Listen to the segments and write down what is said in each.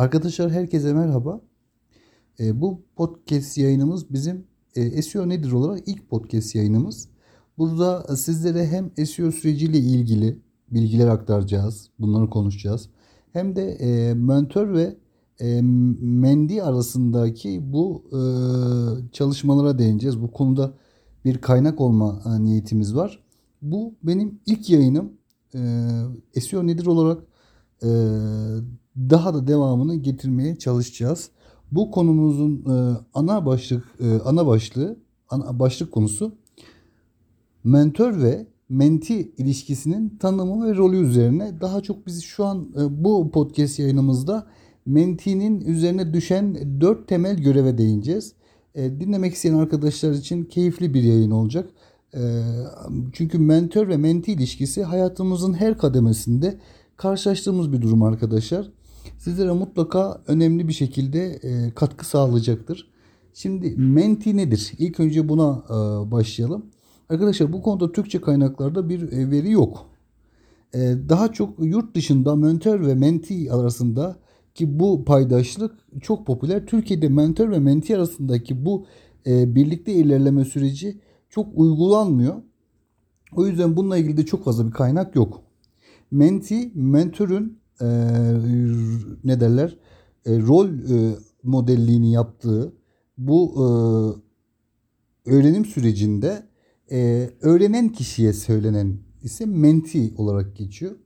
Arkadaşlar herkese merhaba. E, bu podcast yayınımız bizim e, SEO nedir olarak ilk podcast yayınımız. Burada sizlere hem SEO süreciyle ilgili bilgiler aktaracağız. Bunları konuşacağız. Hem de e, mentor ve e, mendi arasındaki bu e, çalışmalara değineceğiz. Bu konuda bir kaynak olma e, niyetimiz var. Bu benim ilk yayınım. E, SEO nedir olarak e, daha da devamını getirmeye çalışacağız. Bu konumuzun e, ana başlık e, ana başlığı ana başlık konusu mentor ve menti ilişkisinin tanımı ve rolü üzerine daha çok biz şu an e, bu podcast yayınımızda mentinin üzerine düşen dört temel göreve değineceğiz. Dinlemek isteyen arkadaşlar için keyifli bir yayın olacak. Çünkü mentor ve menti ilişkisi hayatımızın her kademesinde karşılaştığımız bir durum arkadaşlar sizlere mutlaka önemli bir şekilde e, katkı sağlayacaktır. Şimdi menti nedir? İlk önce buna e, başlayalım. Arkadaşlar bu konuda Türkçe kaynaklarda bir e, veri yok. Daha çok yurt dışında mentor ve menti arasında ki bu paydaşlık çok popüler. Türkiye'de mentor ve menti arasındaki bu birlikte ilerleme süreci çok uygulanmıyor. O yüzden bununla ilgili de çok fazla bir kaynak yok. Menti, mentörün e, ne derler e, rol e, modelliğini yaptığı bu e, öğrenim sürecinde e, öğrenen kişiye söylenen isim menti olarak geçiyor.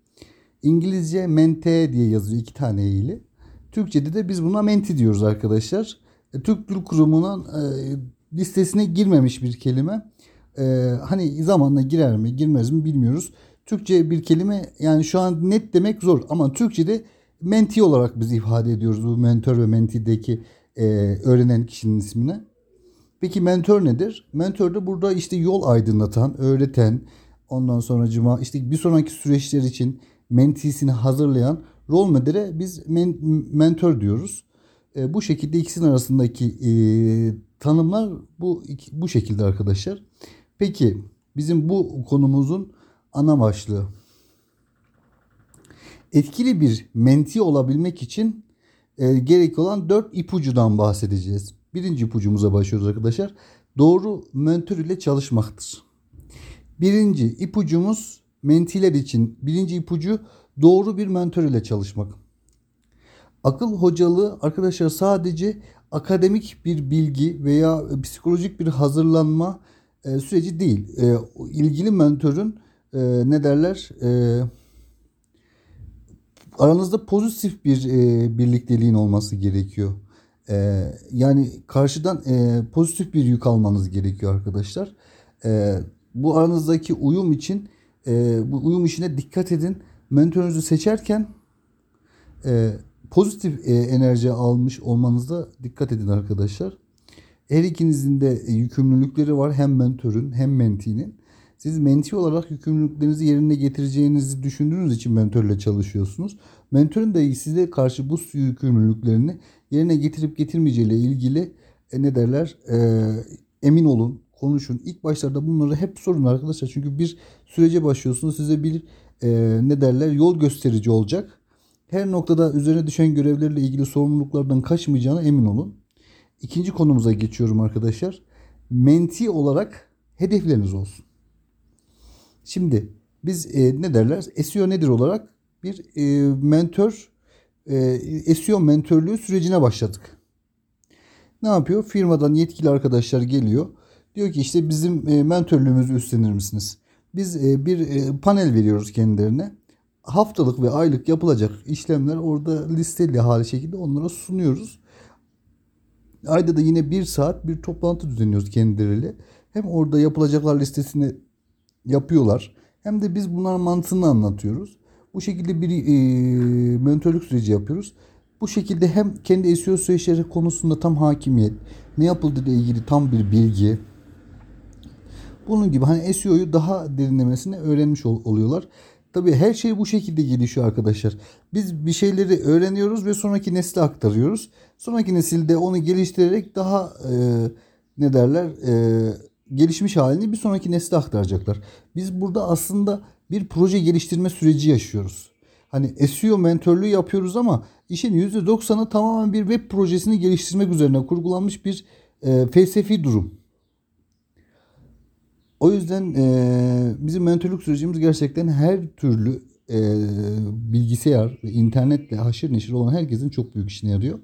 İngilizce mente diye yazıyor iki tane eğili. Türkçe'de de biz buna menti diyoruz arkadaşlar. E, Türk Dil Kurumu'nun e, listesine girmemiş bir kelime. E, hani zamanla girer mi girmez mi bilmiyoruz. Türkçe bir kelime yani şu an net demek zor ama Türkçe'de menti olarak biz ifade ediyoruz bu mentor ve mentideki e, öğrenen kişinin ismine. Peki mentor nedir? Mentor da burada işte yol aydınlatan, öğreten, ondan sonra cuma işte bir sonraki süreçler için mentisini hazırlayan rol modele biz men, mentor diyoruz. E, bu şekilde ikisinin arasındaki e, tanımlar bu bu şekilde arkadaşlar. Peki bizim bu konumuzun ana başlığı. Etkili bir menti olabilmek için e, gerek olan dört ipucudan bahsedeceğiz. Birinci ipucumuza başlıyoruz arkadaşlar. Doğru mentor ile çalışmaktır. Birinci ipucumuz mentiler için birinci ipucu doğru bir mentor ile çalışmak. Akıl hocalığı arkadaşlar sadece akademik bir bilgi veya psikolojik bir hazırlanma e, süreci değil. E, ilgili mentörün e, ne derler e, aranızda pozitif bir e, birlikteliğin olması gerekiyor. E, yani karşıdan e, pozitif bir yük almanız gerekiyor arkadaşlar. E, bu aranızdaki uyum için e, bu uyum işine dikkat edin. Mentorunuzu seçerken e, pozitif e, enerji almış olmanıza dikkat edin arkadaşlar. Her ikinizin de yükümlülükleri var hem mentörün hem mentinin. Siz menti olarak yükümlülüklerinizi yerine getireceğinizi düşündüğünüz için mentörle çalışıyorsunuz. Mentörün de size karşı bu yükümlülüklerini yerine getirip getirmeyeceğiyle ilgili e, ne derler e, emin olun, konuşun. İlk başlarda bunları hep sorun arkadaşlar. Çünkü bir sürece başlıyorsunuz. Size bir e, ne derler yol gösterici olacak. Her noktada üzerine düşen görevlerle ilgili sorumluluklardan kaçmayacağına emin olun. İkinci konumuza geçiyorum arkadaşlar. Menti olarak hedefleriniz olsun. Şimdi biz e, ne derler? SEO nedir olarak bir e, mentor e, SEO mentörlüğü sürecine başladık. Ne yapıyor? Firmadan yetkili arkadaşlar geliyor. Diyor ki işte bizim e, mentörlüğümüzü üstlenir misiniz? Biz e, bir e, panel veriyoruz kendilerine. Haftalık ve aylık yapılacak işlemler orada listeli hali şekilde onlara sunuyoruz. Ayda da yine bir saat bir toplantı düzenliyoruz kendileriyle. Hem orada yapılacaklar listesini yapıyorlar. Hem de biz bunların mantığını anlatıyoruz. Bu şekilde bir e, mentörlük süreci yapıyoruz. Bu şekilde hem kendi SEO süreçleri konusunda tam hakimiyet, ne yapıldığı ile ilgili tam bir bilgi. Bunun gibi hani SEO'yu daha derinlemesine öğrenmiş ol, oluyorlar. Tabii her şey bu şekilde gelişiyor arkadaşlar. Biz bir şeyleri öğreniyoruz ve sonraki nesle aktarıyoruz. Sonraki nesilde onu geliştirerek daha e, ne derler e, gelişmiş halini bir sonraki nesle aktaracaklar. Biz burada aslında bir proje geliştirme süreci yaşıyoruz. Hani SEO mentörlüğü yapıyoruz ama işin %90'ı tamamen bir web projesini geliştirmek üzerine kurgulanmış bir e, felsefi durum. O yüzden e, bizim mentörlük sürecimiz gerçekten her türlü e, bilgisayar ve internetle haşır neşir olan herkesin çok büyük işine yarıyor.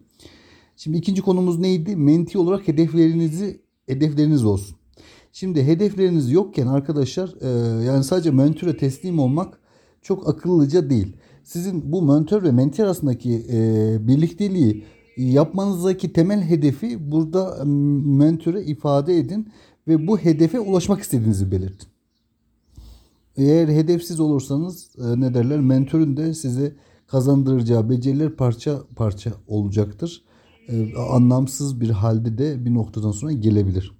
Şimdi ikinci konumuz neydi? Menti olarak hedeflerinizi hedefleriniz olsun. Şimdi hedefleriniz yokken arkadaşlar e, yani sadece mentöre teslim olmak çok akıllıca değil. Sizin bu mentör ve menti arasındaki e, birlikteliği yapmanızdaki temel hedefi burada mentöre ifade edin ve bu hedefe ulaşmak istediğinizi belirtin. Eğer hedefsiz olursanız e, ne derler mentörün de size kazandıracağı beceriler parça parça olacaktır. E, anlamsız bir halde de bir noktadan sonra gelebilir.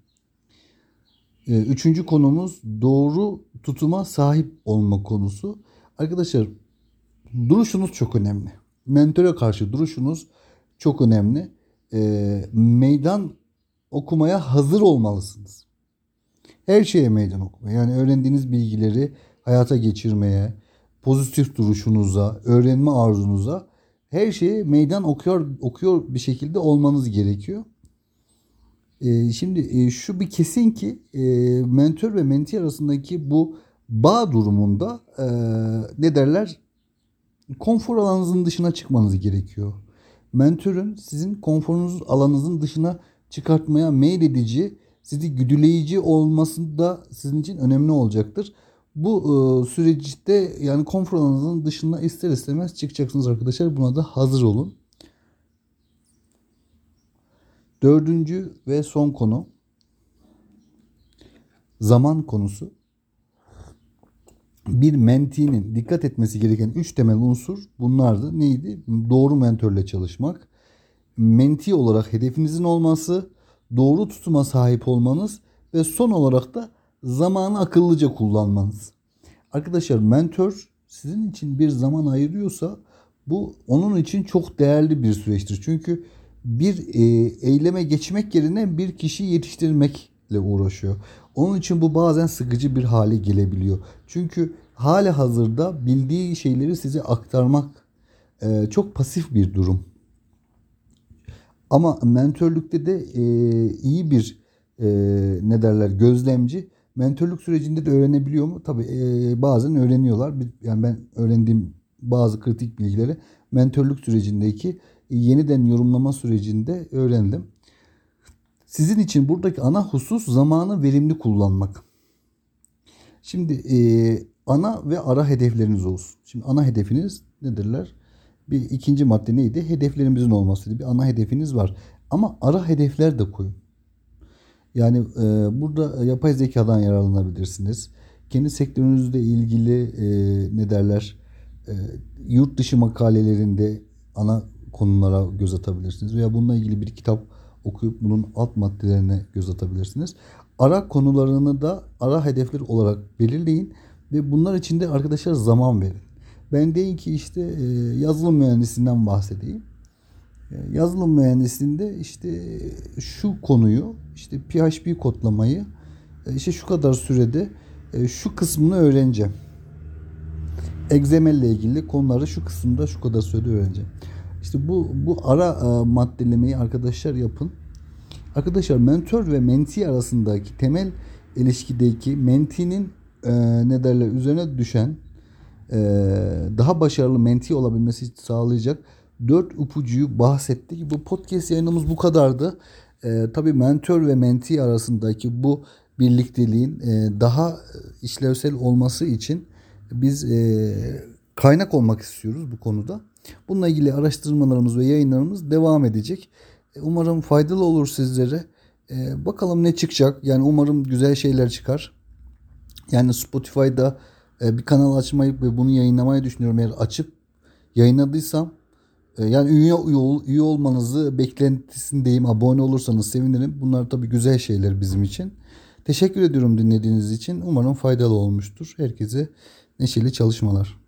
E, üçüncü konumuz doğru tutuma sahip olma konusu. Arkadaşlar duruşunuz çok önemli. Mentöre karşı duruşunuz çok önemli. E, meydan okumaya hazır olmalısınız. Her şeye meydan okuma. Yani öğrendiğiniz bilgileri hayata geçirmeye, pozitif duruşunuza, öğrenme arzunuza her şeye meydan okuyor okuyor bir şekilde olmanız gerekiyor. Ee, şimdi e, şu bir kesin ki e, mentor ve menti arasındaki bu bağ durumunda e, ne derler konfor alanınızın dışına çıkmanız gerekiyor. Mentörün sizin konforunuz alanınızın dışına çıkartmaya meyledici, sizi güdüleyici olması da sizin için önemli olacaktır. Bu süreçte yani konfor alanınızın dışına ister istemez çıkacaksınız arkadaşlar. Buna da hazır olun. Dördüncü ve son konu zaman konusu. Bir mentinin dikkat etmesi gereken üç temel unsur bunlardı. Neydi? Doğru mentörle çalışmak, menti olarak hedefinizin olması, doğru tutuma sahip olmanız ve son olarak da zamanı akıllıca kullanmanız. Arkadaşlar mentor sizin için bir zaman ayırıyorsa bu onun için çok değerli bir süreçtir. Çünkü bir e, eyleme geçmek yerine bir kişi yetiştirmekle uğraşıyor. Onun için bu bazen sıkıcı bir hale gelebiliyor. Çünkü hali hazırda bildiği şeyleri size aktarmak e, çok pasif bir durum. Ama mentörlükte de e, iyi bir ne derler gözlemci mentörlük sürecinde de öğrenebiliyor mu? Tabii bazen öğreniyorlar. Yani ben öğrendiğim bazı kritik bilgileri mentörlük sürecindeki yeniden yorumlama sürecinde öğrendim. Sizin için buradaki ana husus zamanı verimli kullanmak. Şimdi e, ana ve ara hedefleriniz olsun. Şimdi ana hedefiniz nedirler? Bir ikinci madde neydi? Hedeflerimizin olmasıydı. Bir ana hedefiniz var. Ama ara hedefler de koyun. Yani e, burada yapay zekadan yararlanabilirsiniz. Kendi sektörünüzle ilgili e, ne derler e, yurt dışı makalelerinde ana konulara göz atabilirsiniz. Veya bununla ilgili bir kitap okuyup bunun alt maddelerine göz atabilirsiniz. Ara konularını da ara hedefler olarak belirleyin ve bunlar için de arkadaşlar zaman verin. Ben deyin ki işte e, yazılım mühendisinden bahsedeyim. E, yazılım mühendisliğinde işte şu konuyu işte PHP kodlamayı e, işte şu kadar sürede şu kısmını öğreneceğim. XML ile ilgili konuları şu kısımda şu kadar sürede öğreneceğim. İşte bu bu ara maddelemeyi arkadaşlar yapın. Arkadaşlar mentor ve menti arasındaki temel ilişkideki mentinin e, ne derler üzerine düşen e, daha başarılı menti olabilmesi sağlayacak dört ipucuyu bahsettik. Bu podcast yayınımız bu kadardı. E, tabii mentor ve menti arasındaki bu birlikteliğin e, daha işlevsel olması için biz e, kaynak olmak istiyoruz bu konuda. Bununla ilgili araştırmalarımız ve yayınlarımız devam edecek. E, umarım faydalı olur sizlere. E, bakalım ne çıkacak. Yani umarım güzel şeyler çıkar. Yani Spotify'da e, bir kanal açmayı ve bunu yayınlamayı düşünüyorum. Eğer açıp yayınladıysam yani üye, üye, üye olmanızı beklentisindeyim. Abone olursanız sevinirim. Bunlar tabii güzel şeyler bizim için. Teşekkür ediyorum dinlediğiniz için. Umarım faydalı olmuştur. Herkese neşeli çalışmalar.